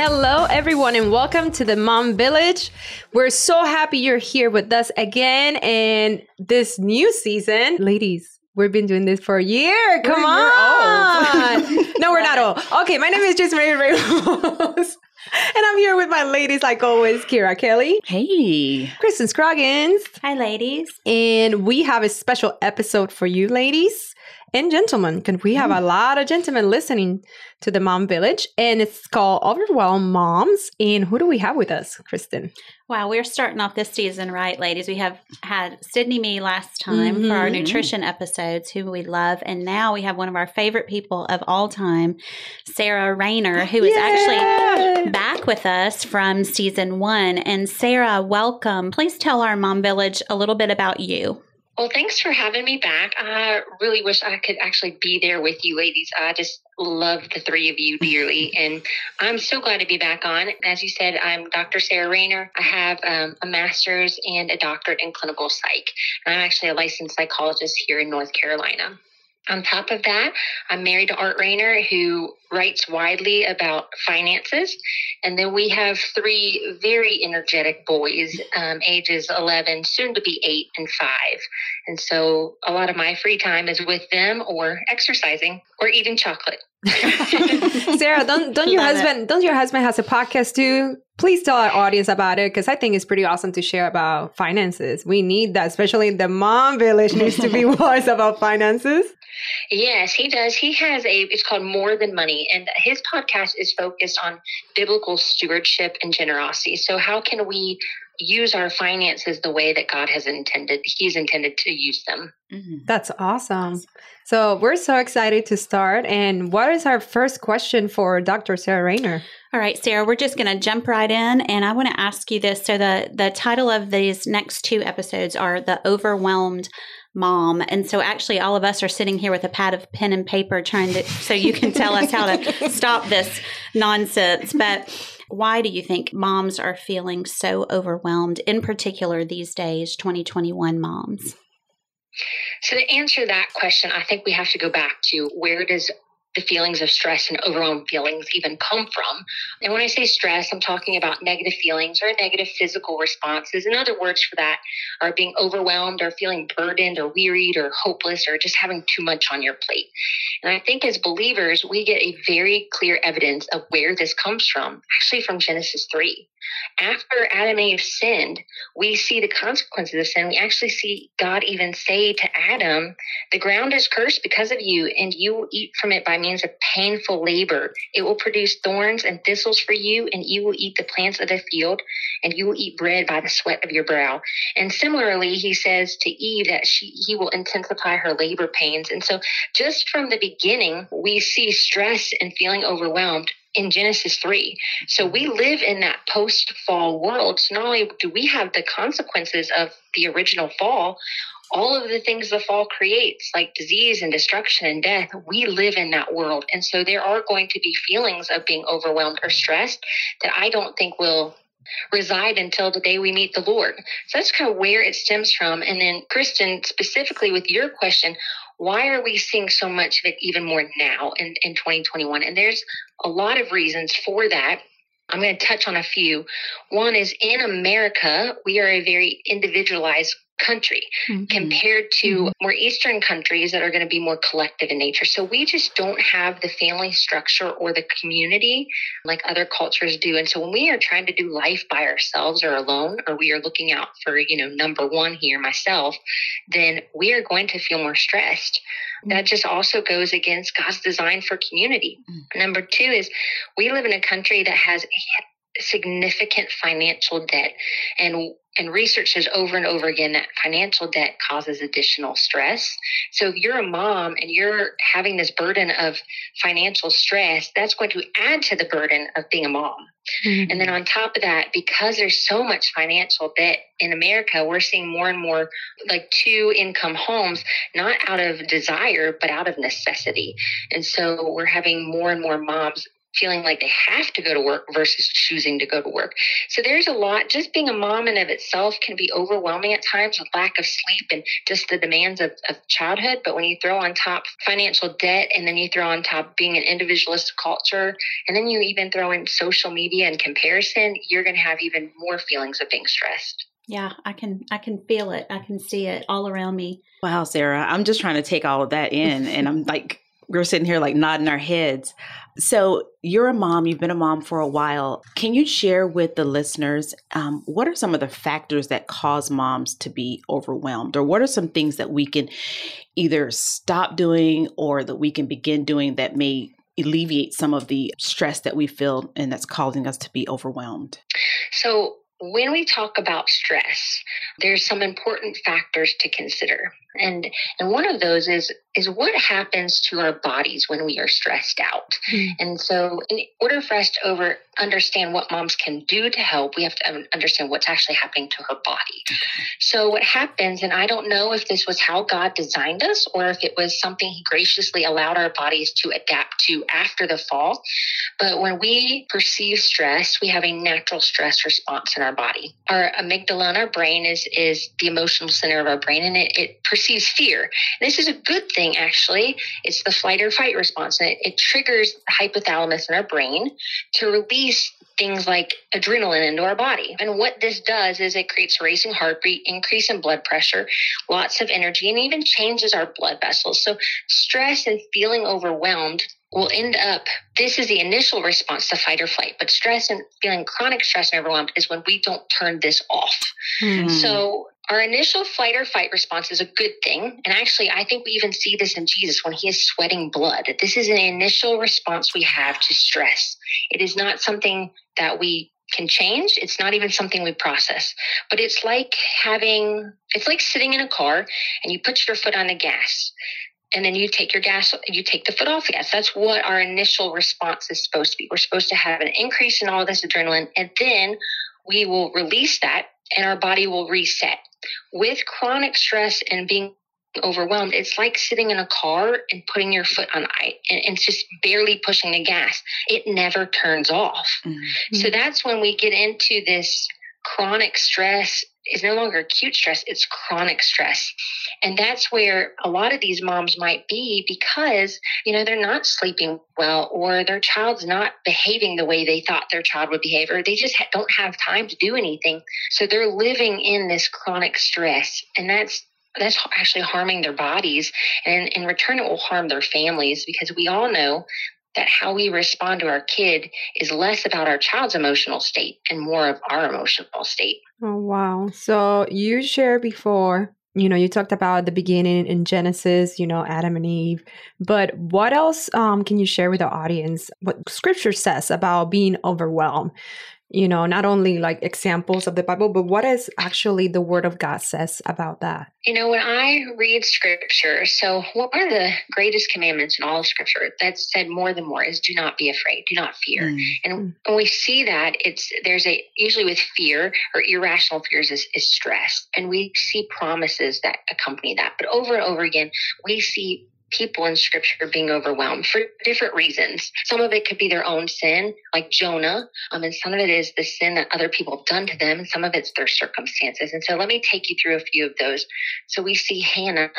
Hello, everyone, and welcome to the Mom Village. We're so happy you're here with us again and this new season. Ladies, we've been doing this for a year. Come We're- on. we're no, we're not old. Okay, my name is Jason Ray Ramos. And I'm here with my ladies, like always, Kira Kelly, Hey. Kristen Scroggins, Hi, ladies. and we have a special episode for you, ladies and gentlemen, because we have a lot of gentlemen listening to the Mom Village, and it's called Overwhelmed Moms. And who do we have with us, Kristen? Wow, we're starting off this season right, ladies. We have had Sydney Me last time for our Mhm. nutrition episodes, who we love. And now we have one of our favorite people of all time, Sarah Rainer, who is actually back with us from season one. And Sarah, welcome. Please tell our Mom Village a little bit about you. Well, thanks for having me back. I really wish I could actually be there with you ladies. I just love the three of you dearly, and I'm so glad to be back on. As you said, I'm Dr. Sarah Rainer. I have um, a master's and a doctorate in clinical psych. I'm actually a licensed psychologist here in North Carolina. On top of that, I'm married to Art Rainer, who writes widely about finances. And then we have three very energetic boys, um, ages 11, soon to be eight and five. And so a lot of my free time is with them or exercising or eating chocolate. Sarah, don't don't your Love it. husband don't your husband has a podcast too? Please tell our audience about it because I think it's pretty awesome to share about finances. We need that, especially the mom village needs to be wise about finances. Yes, he does. He has a, it's called More Than Money, and his podcast is focused on biblical stewardship and generosity. So, how can we use our finances the way that God has intended, He's intended to use them? Mm-hmm. That's awesome. So we're so excited to start. And what is our first question for Dr. Sarah Rainer? All right, Sarah, we're just going to jump right in, and I want to ask you this. So the the title of these next two episodes are the overwhelmed mom, and so actually, all of us are sitting here with a pad of pen and paper, trying to so you can tell us how to stop this nonsense. But why do you think moms are feeling so overwhelmed, in particular these days, 2021 moms? So, to answer that question, I think we have to go back to where does the feelings of stress and overwhelmed feelings even come from? And when I say stress, I'm talking about negative feelings or negative physical responses. And other words for that are being overwhelmed or feeling burdened or wearied or hopeless or just having too much on your plate. And I think as believers, we get a very clear evidence of where this comes from, actually from Genesis 3. After Adam and Eve sinned, we see the consequences of sin. We actually see God even say to Adam, The ground is cursed because of you, and you will eat from it by means of painful labor. It will produce thorns and thistles for you, and you will eat the plants of the field, and you will eat bread by the sweat of your brow. And similarly, he says to Eve that she, he will intensify her labor pains. And so, just from the beginning, we see stress and feeling overwhelmed in Genesis 3. So we live in that post fall world. So not only do we have the consequences of the original fall, all of the things the fall creates, like disease and destruction and death, we live in that world. And so there are going to be feelings of being overwhelmed or stressed that I don't think will reside until the day we meet the Lord. So that's kind of where it stems from. And then, Kristen, specifically with your question, why are we seeing so much of it even more now in, in 2021? And there's a lot of reasons for that. I'm going to touch on a few. One is in America, we are a very individualized country mm-hmm. compared to mm-hmm. more Eastern countries that are going to be more collective in nature. So we just don't have the family structure or the community like other cultures do. And so when we are trying to do life by ourselves or alone, or we are looking out for, you know, number one here, myself, then we are going to feel more stressed. Mm-hmm. That just also goes against God's design for community. Number two is we live in a country that has significant financial debt. And and research says over and over again that financial debt causes additional stress. So if you're a mom and you're having this burden of financial stress, that's going to add to the burden of being a mom. Mm-hmm. And then on top of that, because there's so much financial debt in America, we're seeing more and more like two income homes, not out of desire, but out of necessity. And so we're having more and more moms feeling like they have to go to work versus choosing to go to work. So there's a lot. Just being a mom in of itself can be overwhelming at times with lack of sleep and just the demands of, of childhood. But when you throw on top financial debt and then you throw on top being an individualist culture and then you even throw in social media and comparison, you're going to have even more feelings of being stressed. Yeah, I can I can feel it. I can see it all around me. Wow, Sarah, I'm just trying to take all of that in and I'm like we're sitting here like nodding our heads. So, you're a mom, you've been a mom for a while. Can you share with the listeners um, what are some of the factors that cause moms to be overwhelmed? Or what are some things that we can either stop doing or that we can begin doing that may alleviate some of the stress that we feel and that's causing us to be overwhelmed? So, when we talk about stress, there's some important factors to consider. And and one of those is is what happens to our bodies when we are stressed out. Mm. And so in order for us to over understand what moms can do to help, we have to understand what's actually happening to her body. So what happens and I don't know if this was how God designed us or if it was something he graciously allowed our bodies to adapt to after the fall, but when we perceive stress, we have a natural stress response in our body. Our amygdala in our brain is is the emotional center of our brain and it, it perceives fear. This is a good thing, actually. It's the flight or fight response, and it, it triggers the hypothalamus in our brain to release things like adrenaline into our body. And what this does is it creates racing heartbeat, increase in blood pressure, lots of energy, and even changes our blood vessels. So stress and feeling overwhelmed will end up this is the initial response to fight or flight but stress and feeling chronic stress and overwhelmed is when we don't turn this off mm. so our initial flight or fight response is a good thing. And actually, I think we even see this in Jesus when he is sweating blood. That this is an initial response we have to stress. It is not something that we can change. It's not even something we process. But it's like having, it's like sitting in a car and you put your foot on the gas and then you take your gas, you take the foot off the gas. That's what our initial response is supposed to be. We're supposed to have an increase in all this adrenaline and then we will release that and our body will reset. With chronic stress and being overwhelmed, it's like sitting in a car and putting your foot on ice and it's just barely pushing the gas. It never turns off. Mm-hmm. So that's when we get into this chronic stress is no longer acute stress, it's chronic stress. And that's where a lot of these moms might be because, you know, they're not sleeping well or their child's not behaving the way they thought their child would behave or they just ha- don't have time to do anything. So they're living in this chronic stress. And that's that's actually harming their bodies and in return it will harm their families because we all know that how we respond to our kid is less about our child's emotional state and more of our emotional state. Oh, wow. So you shared before, you know, you talked about the beginning in Genesis, you know, Adam and Eve. But what else um, can you share with the audience? What scripture says about being overwhelmed? You know, not only like examples of the Bible, but what is actually the Word of God says about that? You know, when I read Scripture, so one of the greatest commandments in all of Scripture that's said more than more is do not be afraid, do not fear. Mm. And when we see that, it's there's a usually with fear or irrational fears is, is stress, and we see promises that accompany that. But over and over again, we see people in scripture being overwhelmed for different reasons. Some of it could be their own sin, like Jonah, um, and some of it is the sin that other people have done to them, and some of it's their circumstances. And so let me take you through a few of those. So we see Hannah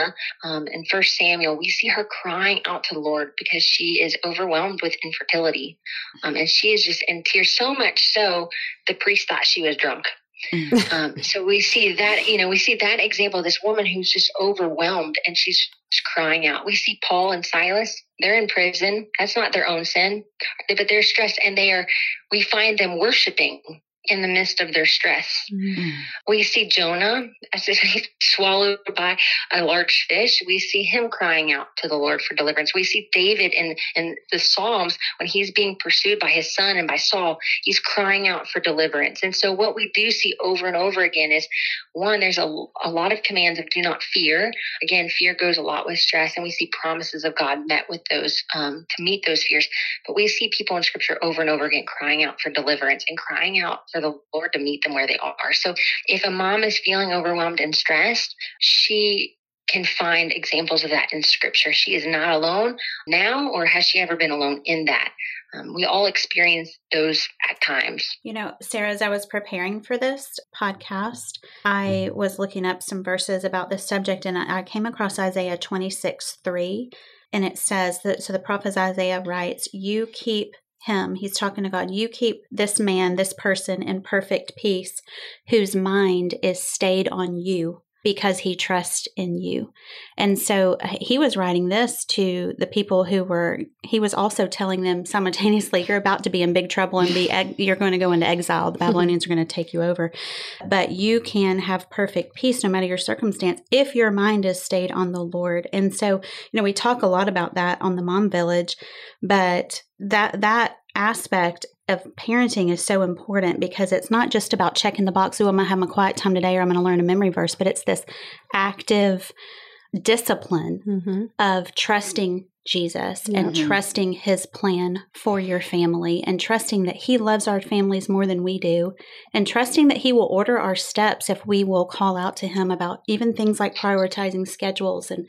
um, in First Samuel, we see her crying out to the Lord because she is overwhelmed with infertility. Um, and she is just in tears, so much so the priest thought she was drunk. Mm. um, so we see that, you know, we see that example, this woman who's just overwhelmed and she's crying out. We see Paul and Silas, they're in prison. That's not their own sin, but they're stressed and they are, we find them worshiping in the midst of their stress. Mm-hmm. We see Jonah as he's swallowed by a large fish. We see him crying out to the Lord for deliverance. We see David in, in the Psalms when he's being pursued by his son and by Saul, he's crying out for deliverance. And so what we do see over and over again is one, there's a, a lot of commands of do not fear. Again, fear goes a lot with stress, and we see promises of God met with those um, to meet those fears. But we see people in scripture over and over again crying out for deliverance and crying out for the Lord to meet them where they are. So if a mom is feeling overwhelmed and stressed, she can find examples of that in scripture. She is not alone now, or has she ever been alone in that? Um, we all experience those at times. You know, Sarah, as I was preparing for this podcast, I was looking up some verses about this subject and I came across Isaiah 26 3. And it says that, so the prophet Isaiah writes, You keep him, he's talking to God, you keep this man, this person in perfect peace, whose mind is stayed on you because he trusts in you. And so uh, he was writing this to the people who were, he was also telling them simultaneously, you're about to be in big trouble and be, you're going to go into exile. The Babylonians are going to take you over. But you can have perfect peace no matter your circumstance if your mind is stayed on the Lord. And so, you know, we talk a lot about that on the Mom Village, but that, that aspect of parenting is so important because it's not just about checking the box, oh, I'm going to have my quiet time today or I'm going to learn a memory verse, but it's this active discipline mm-hmm. of trusting Jesus mm-hmm. and trusting his plan for your family and trusting that he loves our families more than we do and trusting that he will order our steps if we will call out to him about even things like prioritizing schedules and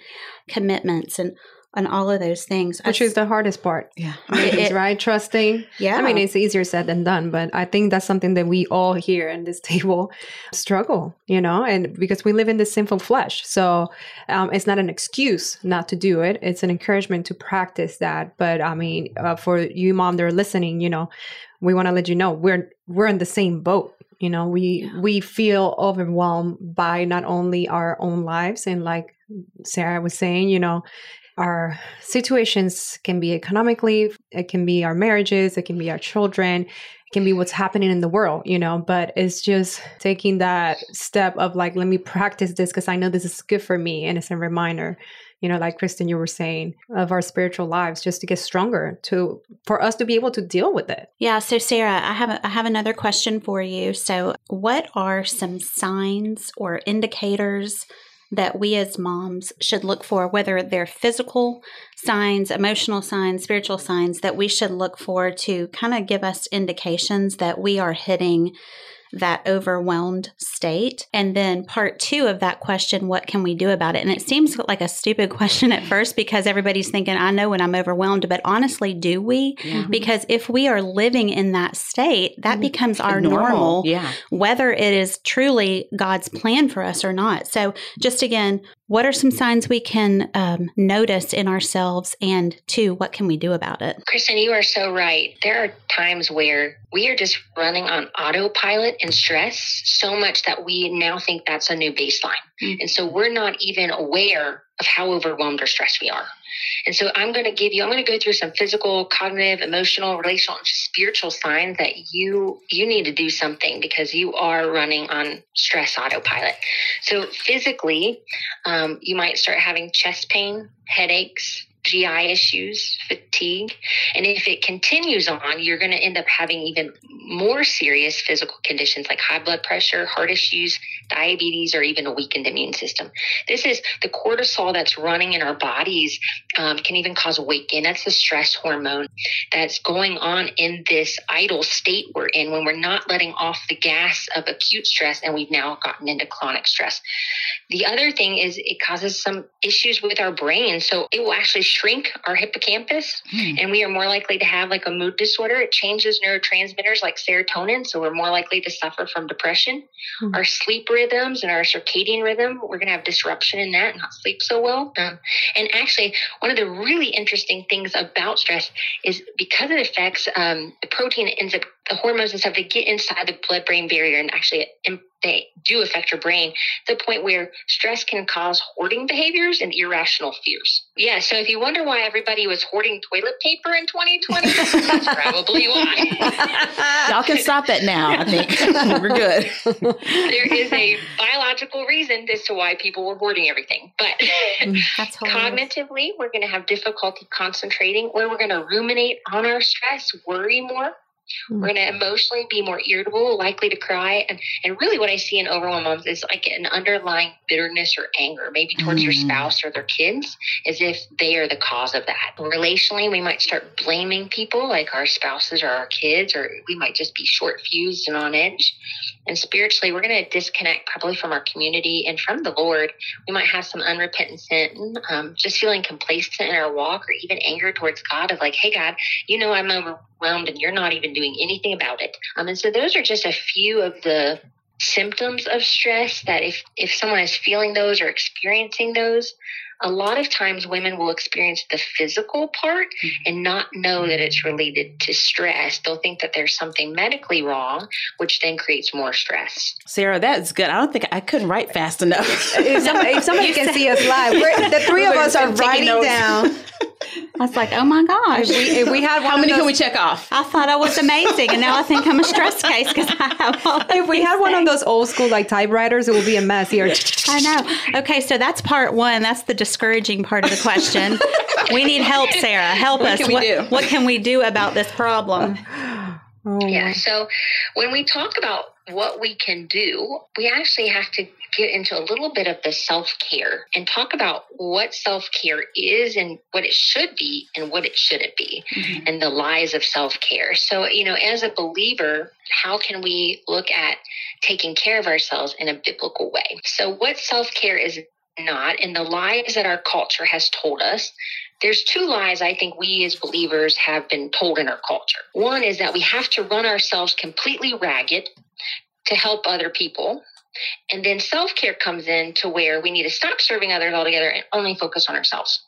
commitments and and all of those things. Which is the hardest part. Yeah. It, right? Trusting. Yeah. I mean, it's easier said than done, but I think that's something that we all here in this table struggle, you know, and because we live in this sinful flesh. So um, it's not an excuse not to do it. It's an encouragement to practice that. But I mean, uh, for you mom that are listening, you know, we want to let you know we're we're in the same boat you know we yeah. we feel overwhelmed by not only our own lives and like sarah was saying you know our situations can be economically, it can be our marriages, it can be our children, it can be what's happening in the world, you know, but it's just taking that step of like, let me practice this because I know this is good for me. And it's a reminder, you know, like Kristen, you were saying, of our spiritual lives just to get stronger to for us to be able to deal with it. Yeah. So Sarah, I have a, I have another question for you. So what are some signs or indicators that we as moms should look for, whether they're physical signs, emotional signs, spiritual signs, that we should look for to kind of give us indications that we are hitting that overwhelmed state. And then part two of that question, what can we do about it? And it seems like a stupid question at first because everybody's thinking, I know when I'm overwhelmed, but honestly, do we? Yeah. Because if we are living in that state, that mm-hmm. becomes our normal, normal yeah. whether it is truly God's plan for us or not. So just again, what are some signs we can um, notice in ourselves? And two, what can we do about it? Kristen, you are so right. There are times where we are just running on autopilot and stress so much that we now think that's a new baseline. Mm-hmm. And so we're not even aware of how overwhelmed or stressed we are. And so I'm going to give you, I'm going to go through some physical, cognitive, emotional, relational, and spiritual signs that you you need to do something because you are running on stress autopilot. So physically, um, you might start having chest pain, headaches, GI issues, fatigue. And if it continues on, you're going to end up having even more serious physical conditions like high blood pressure, heart issues, diabetes, or even a weakened immune system. This is the cortisol that's running in our bodies um, can even cause weight gain. That's the stress hormone that's going on in this idle state we're in when we're not letting off the gas of acute stress and we've now gotten into chronic stress. The other thing is it causes some issues with our brain. So it will actually shrink our hippocampus mm. and we are more likely to have like a mood disorder. It changes neurotransmitters like serotonin. So we're more likely to suffer from depression. Mm. Our sleep rhythms and our circadian rhythm, we're going to have disruption in that and not sleep so well. Um, and actually, one of the really interesting things about stress is because it affects um, the protein that ends up the hormones and stuff, they get inside the blood brain barrier and actually they do affect your brain to the point where stress can cause hoarding behaviors and irrational fears. Yeah, so if you wonder why everybody was hoarding toilet paper in 2020, that's probably why. Y'all can stop that now, I think. We're good. there is a biological reason as to why people were hoarding everything. But mm, cognitively, we're going to have difficulty concentrating, or we're going to ruminate on our stress, worry more. We're going to emotionally be more irritable, likely to cry. And, and really, what I see in overwhelmed moms is like an underlying bitterness or anger, maybe towards their Mm. spouse or their kids, as if they are the cause of that. Relationally, we might start blaming people like our spouses or our kids, or we might just be short fused and on edge. And spiritually, we're going to disconnect probably from our community and from the Lord. We might have some unrepentant sin, um, just feeling complacent in our walk, or even anger towards God of like, hey, God, you know I'm overwhelmed and you're not even doing anything about it. Um, and so those are just a few of the symptoms of stress that if if someone is feeling those or experiencing those a lot of times women will experience the physical part mm-hmm. and not know that it's related to stress they'll think that there's something medically wrong which then creates more stress Sarah, that's good. I don't think I couldn't write fast enough. if, some, if somebody can see us live, we're, the three of us are writing notes. down. I was like, oh my gosh. If we, if we had one How of many those, can we check off? I thought I was amazing, and now I think I'm a stress case because I have all. if we had one of those old school like typewriters, it would be a mess here. I know. Okay, so that's part one. That's the discouraging part of the question. we need help, Sarah. Help us. can we what, do? what can we do about this problem? Oh, yeah so when we talk about what we can do we actually have to get into a little bit of the self-care and talk about what self-care is and what it should be and what it shouldn't be mm-hmm. and the lies of self-care. So you know as a believer how can we look at taking care of ourselves in a biblical way? So what self-care is not and the lies that our culture has told us there's two lies I think we as believers have been told in our culture. One is that we have to run ourselves completely ragged to help other people. And then self care comes in to where we need to stop serving others altogether and only focus on ourselves.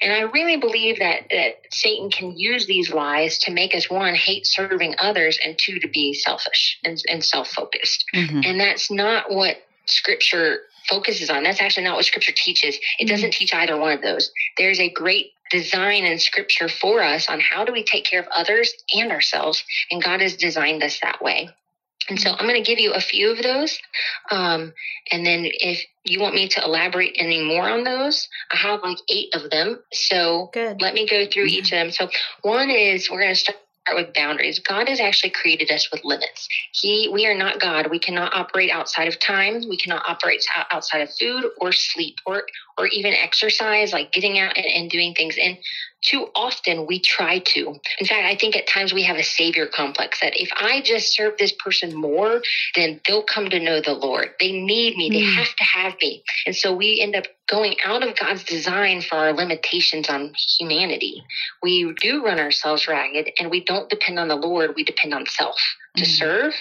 And I really believe that, that Satan can use these lies to make us one, hate serving others, and two, to be selfish and, and self focused. Mhm. And that's not what scripture focuses on. That's actually not what scripture teaches. It doesn't teach either one of those. There's a great design in scripture for us on how do we take care of others and ourselves. And God has designed us that way. And so I'm going to give you a few of those. Um, and then if you want me to elaborate any more on those, I have like eight of them. So Good. let me go through each of them. So one is we're going to start with boundaries. God has actually created us with limits. He, we are not God. We cannot operate outside of time. We cannot operate outside of food or sleep or or even exercise, like getting out and, and doing things. And too often we try to. In fact, I think at times we have a savior complex that if I just serve this person more, then they'll come to know the Lord. They need me. They Mm. have to have me. And so we end up going out of God's design for our limitations on humanity. We do run ourselves ragged and we don't depend on the Lord. We depend on self to Mhm. serve.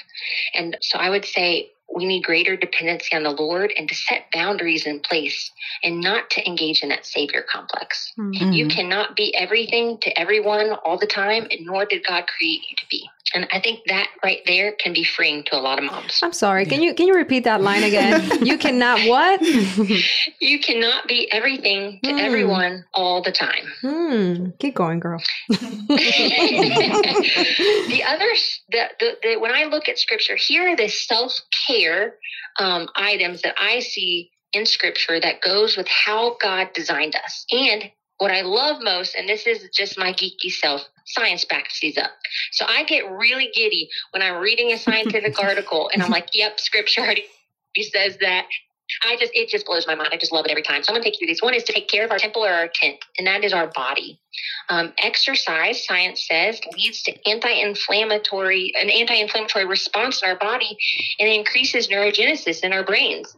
And so I would say we need greater dependency on the Lord and to set boundaries in place and not to engage in that savior complex. You Mhm. cannot be everything to everyone all the time, nor did God create you to be. And I think that right there can be freeing to a lot of moms. I'm sorry. Can you can you repeat that line again? you cannot what? You cannot be everything to Hmm. everyone all the time. hmm. Keep going, girl. the others, the, the, the, when I look at scripture, here are the self care um, items that I see in scripture that goes with how God designed us. And what I love most, and this is just my geeky self, science backs these up. So I get really giddy when I'm reading a scientific article and I'm like, yep, scripture already says that. I just, it just blows my mind. I just love it every time. So I'm going to take you through these. One is to take care of our temple or our tent, and that is our body. Um, exercise, science says, leads to anti-inflammatory, an anti-inflammatory response in our body, and it increases neurogenesis in our brains.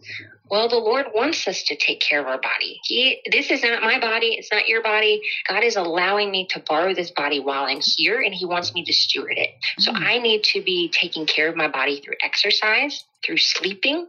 Well, the Lord wants us to take care of our body. He, this is not my body. It's not your body. God is allowing me to borrow this body while I'm here, and He wants me to steward it. So Mm. I need to be taking care of my body through exercise, through sleeping,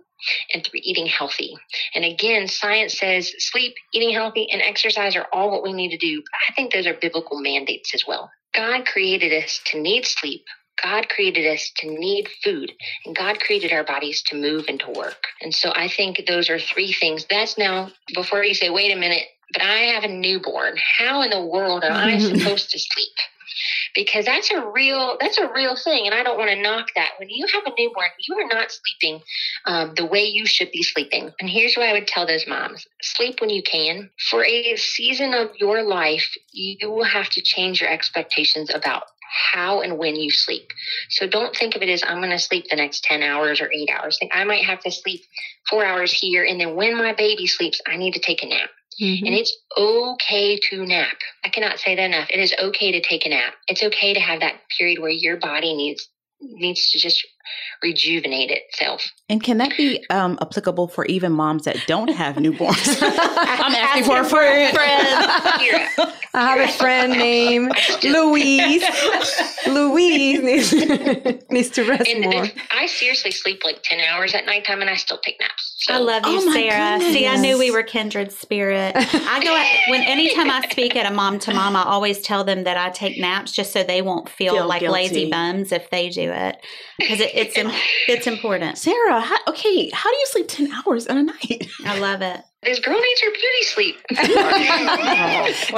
and through eating healthy. And again, science says sleep, eating healthy, and exercise are all what we need to do. I think those are biblical mandates as well. God created us to need sleep. God created us to need food, and God created our bodies to move and to work. And so I think those are three things. That's now, before you say, wait a minute, but I have a newborn. How in the world am I supposed to sleep? Because that's a real that's a real thing and i don't want to knock that when you have a newborn you are not sleeping um, the way you should be sleeping and here's what i would tell those moms sleep when you can for a season of your life you will have to change your expectations about how and when you sleep. So don't think of it as I'm going to sleep the next 10 hours or eight hours. Think I might have to sleep four hours here. And then when my baby sleeps, I need to take a nap. Mm-hmm. And it's okay to nap. I cannot say that enough. It is okay to take a nap. It's okay to have that period where your body needs needs to just rejuvenate itself. And can that be um, applicable for even moms that don't have newborns? I'm asking for a friend. friend. I have a friend named Louise. Louise needs, needs to rest and, more. I seriously sleep like 10 hours at nighttime and I still take naps. So. I love you, oh Sarah. Goodness. See, I knew we were kindred spirit. I go at, when anytime I speak at a mom to mom, I always tell them that I take naps just so they won't feel, feel like guilty. lazy bums if they do it because it, it's it's important. Sarah, how, okay, how do you sleep 10 hours in a night? I love it. This girl needs her beauty sleep.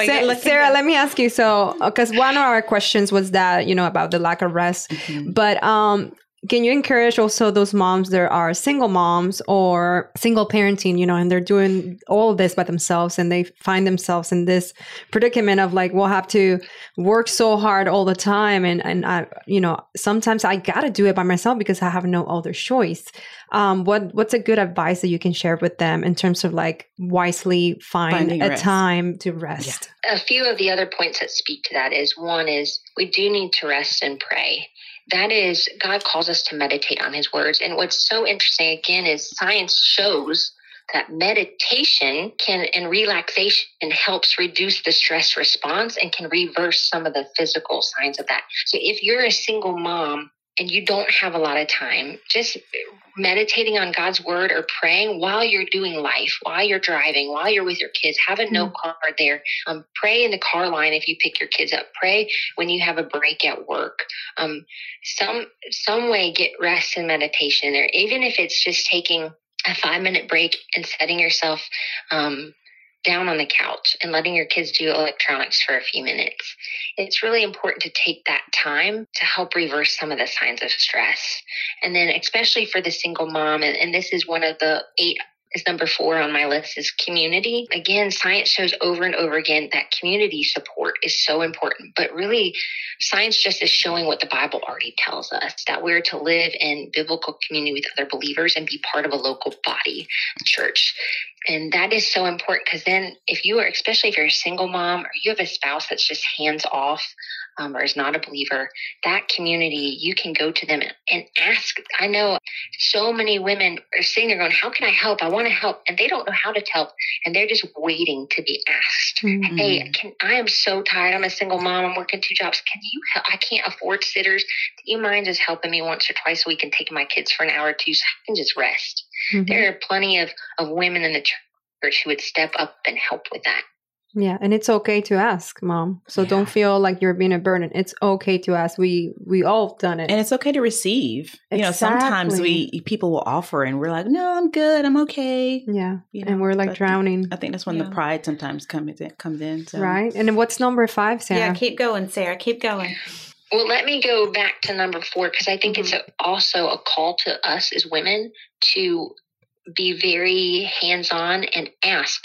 Sa- Sarah, let me ask you. So, because one of our questions was that you know about the lack of rest, mm-hmm. but um, can you encourage also those moms that are single moms or single parenting you know and they're doing all of this by themselves and they find themselves in this predicament of like we'll have to work so hard all the time and and i you know sometimes i gotta do it by myself because i have no other choice um, what what's a good advice that you can share with them in terms of like wisely find Finding a rest. time to rest yeah. a few of the other points that speak to that is one is we do need to rest and pray that is God calls us to meditate on his words. And what's so interesting again is science shows that meditation can and relaxation helps reduce the stress response and can reverse some of the physical signs of that. So if you're a single mom and you don't have a lot of time, just meditating on God's word or praying while you're doing life, while you're driving, while you're with your kids, have a mm-hmm. note card there. Um, pray in the car line if you pick your kids up. Pray when you have a break at work. Um, some some way get rest and meditation there, even if it's just taking a five minute break and setting yourself um, down on the couch and letting your kids do electronics for a few minutes. It's really important to take that time to help reverse some of the signs of stress. And then, especially for the single mom, and, and this is one of the eight is number four on my list is community. Again, science shows over and over again that community support is so important, but really science just is showing what the Bible already tells us that we're to live in biblical community with other believers and be part of a local body church. And that is so important because then, if you are, especially if you're a single mom or you have a spouse that's just hands off um, or is not a believer, that community, you can go to them and ask. I know so many women are sitting there going, How can I help? I want to help. And they don't know how to help. And they're just waiting to be asked. Mm-hmm. Hey, can, I am so tired. I'm a single mom. I'm working two jobs. Can you help? I can't afford sitters. Do you mind just helping me once or twice a week and taking my kids for an hour or two so I can just rest? Mm-hmm. There are plenty of, of women in the church who would step up and help with that. Yeah, and it's okay to ask, mom. So yeah. don't feel like you're being a burden. It's okay to ask. We we all done it, and it's okay to receive. Exactly. You know, sometimes we people will offer, and we're like, "No, I'm good. I'm okay." Yeah, you know, and we're like drowning. I think that's when yeah. the pride sometimes comes in. Comes in. So. Right, and what's number five, Sarah? Yeah, keep going, Sarah. Keep going. Well, let me go back to number four because I think mm-hmm. it's a, also a call to us as women to be very hands on and ask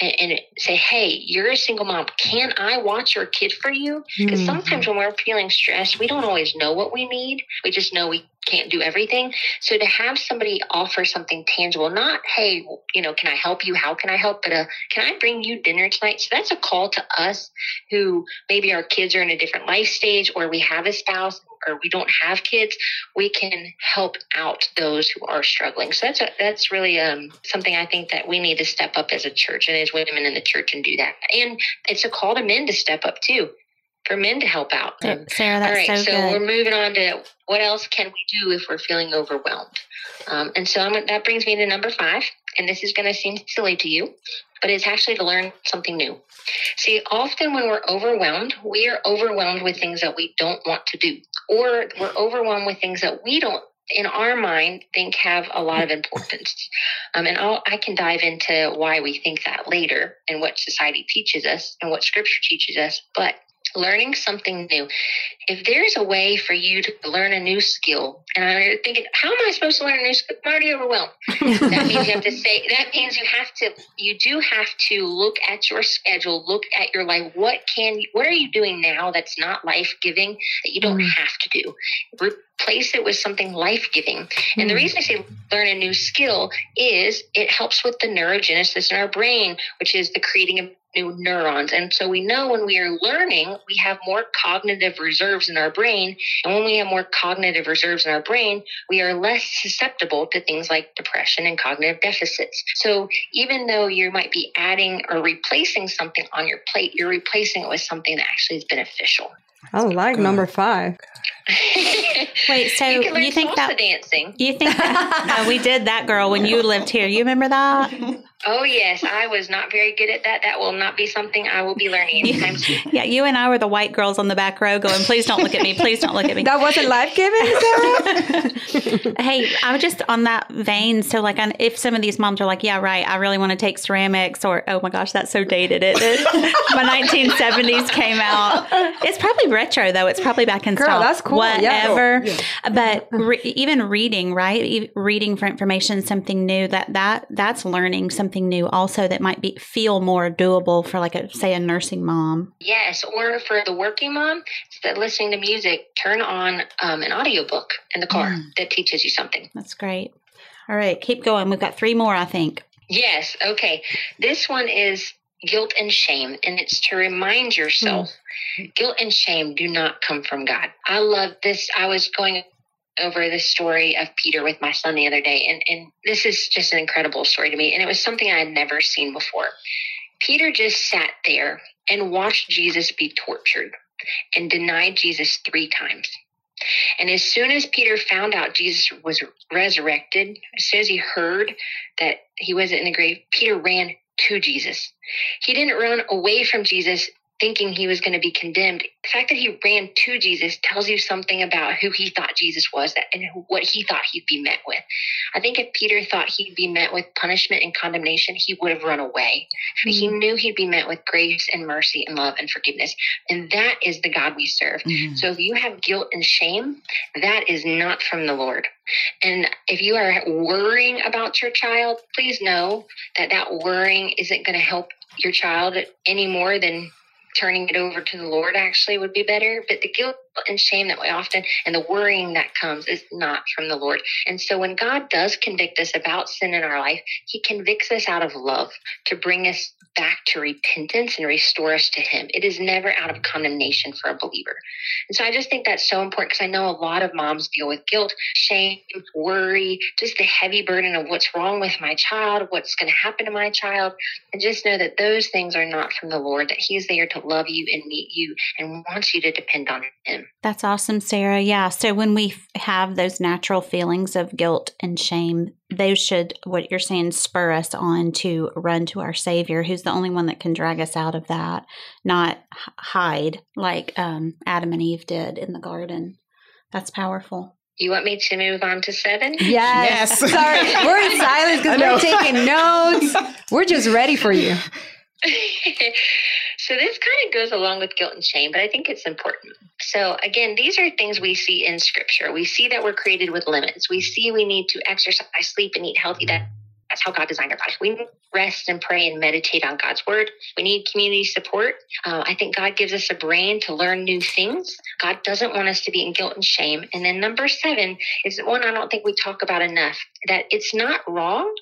and, and, say, hey, you're a single mom. Can I watch your kid for you? Because mm-hmm. sometimes when we're feeling stressed, we don't always know what we need. We just know we can't do everything. So to have somebody offer something tangible, not, hey, you know, can I help you? How can I help? But can I bring you dinner tonight? So that's a call to us who maybe our kids are in a different life stage or we have a spouse or we don't have kids, we can help out those who are struggling. So that's a, that's really um, something I think that we need to step up as a church and as women in the church and do that. And it's a call to men to step up too for men to help out. Um, Sarah, that's all right, so, so we're moving on to what else can we do if we're feeling overwhelmed? Um, and so I'm, that brings me to number five, and this is going to seem silly to you, but it's actually to learn something new. See, often when we're overwhelmed, we are overwhelmed with things that we don't want to do. or we're overwhelmed with things that we don't in our mind think have a lot of importance um, and I'll, i can dive into why we think that later and what society teaches us and what scripture teaches us but learning something new. If there's a way for you to learn a new skill, and I'm thinking, how am I supposed to learn a new skill? I'm already overwhelmed. that means you have to say, that means you have to, you do have to look at your schedule, look at your life. What can, what are you doing now that's not life giving that you don't mm. have to do? Replace it with something life giving. Mm. And the mm. reason I say learn a new skill is it helps with the neurogenesis in our brain, which is the creating of new neurons. And so we know when we are learning, we have more cognitive reserves in our brain. And when we have more cognitive reserves in our brain, we are less susceptible to things like depression and cognitive deficits. So even though you might be adding or replacing something on your plate, you're replacing it with something that actually is beneficial. I like number five. Wait, so you, you think that dancing? You think that, no, we did that, girl, when you lived here. You remember that? Oh yes, I was not very good at that. That will not be something I will be learning anytime soon. Yeah, you and I were the white girls on the back row going, "Please don't look at me. Please don't look at me." That wasn't life giving, hey, I was just on that vein. So, like, if some of these moms are like, "Yeah, right, I really want to take ceramics," or "Oh my gosh, that's so dated," it my 1970s came out. It's probably retro though. It's probably back in Girl, style. That's cool. Whatever. Yeah. But re- even reading, right? Reading for information, something new that that that's learning something something new also that might be feel more doable for like a say a nursing mom yes or for the working mom that listening to music turn on um, an audiobook in the car mm. that teaches you something that's great all right keep going we've got three more i think yes okay this one is guilt and shame and it's to remind yourself mm. guilt and shame do not come from god i love this i was going over the story of Peter with my son the other day, and, and this is just an incredible story to me. And it was something I had never seen before. Peter just sat there and watched Jesus be tortured and denied Jesus three times. And as soon as Peter found out Jesus was resurrected, as soon as he heard that he wasn't in the grave, Peter ran to Jesus. He didn't run away from Jesus thinking he was going to be condemned. The fact that he ran to Jesus tells you something about who he thought Jesus was and what he thought he'd be met with. I think if Peter thought he'd be met with punishment and condemnation, he would have run away. Mm-hmm. He knew he'd be met with grace and mercy and love and forgiveness. And that is the God we serve. Mm-hmm. So if you have guilt and shame, that is not from the Lord. And if you are worrying about your child, please know that that worrying isn't going to help your child any more than turning it over to the Lord actually would be better. But the guilt and shame that we often and the worrying that comes is not from the Lord. And so when God does convict us about sin in our life, He convicts us out of love to bring us back to repentance and restore us to Him. It is never out of condemnation for a believer. And so I just think that's so important because I know a lot of moms deal with guilt, shame, worry, just the heavy burden of what's wrong with my child, what's going to happen to my child. And just know that those things are not from the Lord, that He's there to love you and meet you and wants you to depend on Him. That's awesome, Sarah. Yeah. So when we have those natural feelings of guilt and shame, those should, what you're saying, spur us on to run to our Savior, who's the only one that can drag us out of that, not hide like um, Adam and Eve did in the garden. That's powerful. You want me to move on to seven? Yes. yes. Sorry, we're in silence because we're taking notes. We're just ready for you. So this kind of goes along with guilt and shame, but I think it's important. So again, these are things we see in scripture. We see that we're created with limits. We see we need to exercise, sleep, and eat healthy. That that's how God designed our body. We rest and pray and meditate on God's word. We need community support. Uh, I think God gives us a brain to learn new things. God doesn't want us to be in guilt and shame. And then number seven is one I don't think we talk about enough that it's not wrong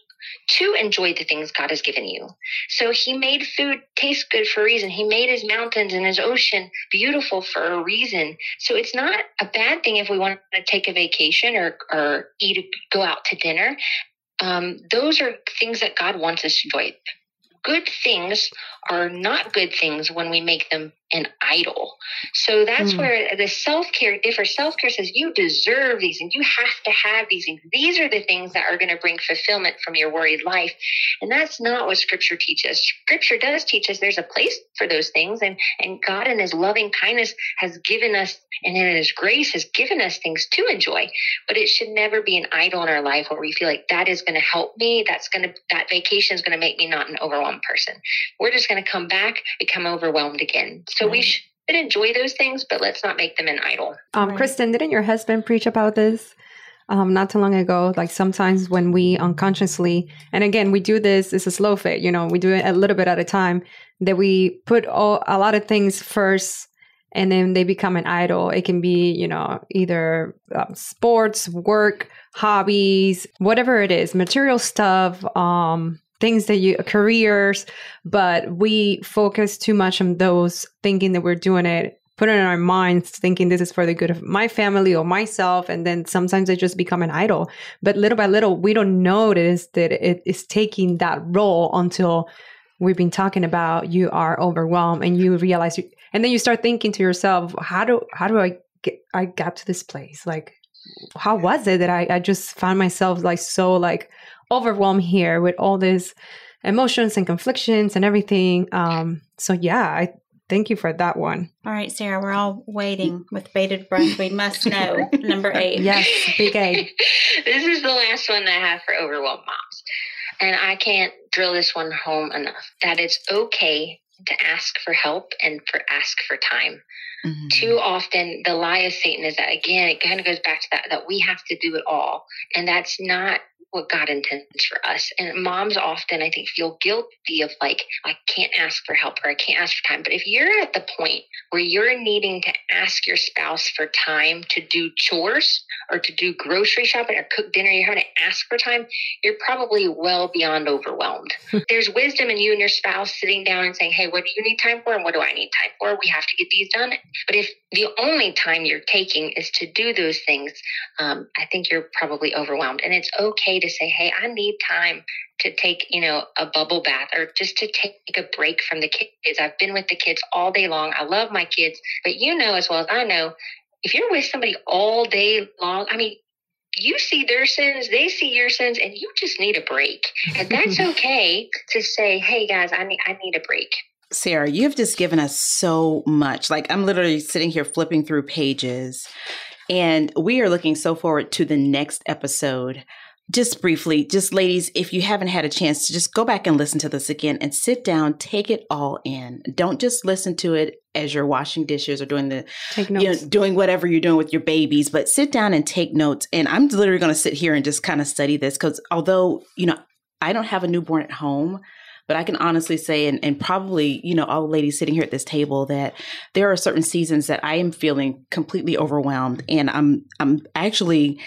to enjoy the things God has given you. So he made food taste good for a reason. He made his mountains and his ocean beautiful for a reason. So it's not a bad thing if we want to take a vacation or, or eat, go out to dinner. Um, those are things that God wants us to enjoy. Good things are not good things when we make them an idol. So that's mm. where the self care differs. Self care says you deserve these and you have to have these things. These are the things that are going to bring fulfillment from your worried life. And that's not what scripture teaches. Scripture does teach us there's a place for those things. And, and God in his loving kindness has given us and in his grace has given us things to enjoy. But it should never be an idol in our life where we feel like that is going to help me. That's going to, that vacation is going to make me not an overwhelmed person. We're just going to come back, become overwhelmed again. So right. we should enjoy those things, but let's not make them an idol. Um, right. Kristen, didn't your husband preach about this? Um, not too long ago, like sometimes when we unconsciously, and again, we do this, it's a slow fit, you know, we do it a little bit at a time, that we put all, a lot of things first and then they become an idol. It can be, you know, either um, sports, work, hobbies, whatever it is, material stuff, um, things that you careers but we focus too much on those thinking that we're doing it put it in our minds thinking this is for the good of my family or myself and then sometimes they just become an idol. But little by little we don't notice that it is taking that role until we've been talking about you are overwhelmed and you realize you, and then you start thinking to yourself how do how do i get i got to this place? Like how was it that i, I just found myself like so like overwhelmed here with all these emotions and conflictions and everything. Um, so yeah, I thank you for that one. All right, Sarah, we're all waiting with bated breath. We must know number eight. Yes, big A. this is the last one that I have for overwhelmed moms. And I can't drill this one home enough that it's okay to ask for help and for ask for time. Mm-hmm. Too often, the lie of Satan is that again, it kind of goes back to that that we have to do it all, and that's not what God intends for us. And moms often, I think, feel guilty of like, I can't ask for help or I can't ask for time. But if you're at the point where you're needing to ask your spouse for time to do chores or to do grocery shopping or cook dinner, you're having to ask for time, you're probably well beyond overwhelmed. There's wisdom in you and your spouse sitting down and saying, Hey, what do you need time for? And what do I need time for? We have to get these done. But if the only time you're taking is to do those things, um, I think you're probably overwhelmed. And it's okay to say, hey, I need time to take, you know, a bubble bath or just to take a break from the kids. I've been with the kids all day long. I love my kids, but you know as well as I know, if you're with somebody all day long, I mean, you see their sins, they see your sins, and you just need a break. And that's okay to say, hey guys, I need I need a break. Sarah, you've just given us so much. Like I'm literally sitting here flipping through pages and we are looking so forward to the next episode just briefly, just ladies, if you haven't had a chance to just go back and listen to this again and sit down, take it all in. Don't just listen to it as you're washing dishes or doing the take notes. You know, doing whatever you're doing with your babies, but sit down and take notes. And I'm literally going to sit here and just kind of study this because although, you know, I don't have a newborn at home, but I can honestly say, and, and probably, you know, all the ladies sitting here at this table, that there are certain seasons that I am feeling completely overwhelmed. And I'm I'm actually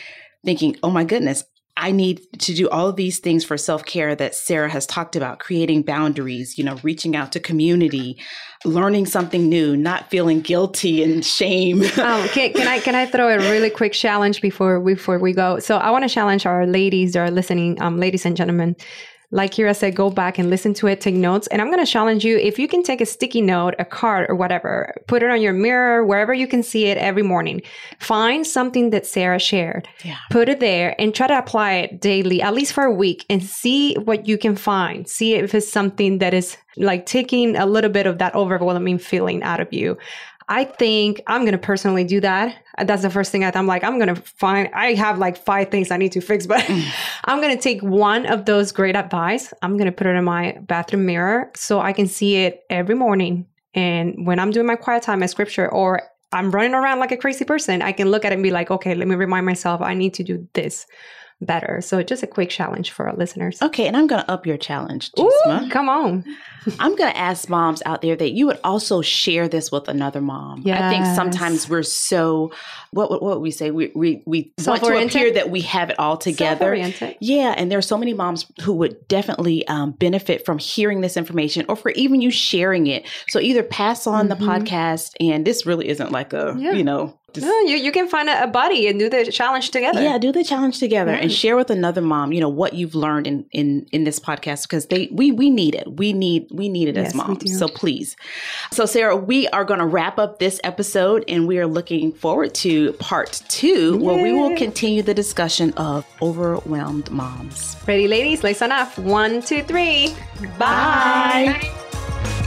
thinking, oh my goodness, I need to do all of these things for self care that Sarah has talked about creating boundaries, you know, reaching out to community, learning something new, not feeling guilty and shame. um, can, can, I can I throw a really quick challenge before before we go? So I want to challenge our ladies that are listening, um, ladies and gentlemen like Kira said, go back and listen to it, take notes. And I'm going to challenge you if you can take a sticky note, a card, or whatever, put it on your mirror, wherever you can see it every morning. Find something that Sarah shared, yeah. put it there, and try to apply it daily, at least for a week, and see what you can find. See if it's something that is like taking a little bit of that overwhelming feeling out of you. I think I'm going to personally do that. That's the first thing I I'm like, I'm going to find, I have like five things I need to fix, but mm. I'm going to take one of those great advice. I'm going to put it in my bathroom mirror so I can see it every morning. And when I'm doing my quiet time, my scripture, or I'm running around like a crazy person, I can look at it and be like, okay, let me remind myself I need to do this better. So just a quick challenge for our listeners. Okay, and I'm going to up your challenge. Ooh, come on. I'm going to ask moms out there that you would also share this with another mom. Yes. I think sometimes we're so what what, what we say we we we want to appear that we have it all together. Yeah, and there are so many moms who would definitely um, benefit from hearing this information or for even you sharing it. So either pass on mm-hmm. the podcast, and this really isn't like a yeah. you know Just, No, you, you can find a, a buddy and do the challenge together. yeah, do the challenge together and share with another mom. You know what you've learned in in in this podcast because they we we need it. We need we need it Yes, as moms. So please, so Sarah, we are going to wrap up this episode, and we are looking forward to part two, where we will continue the discussion of overwhelmed moms. Ready, ladies? Let's on off. One, two, three. Bye. Bye.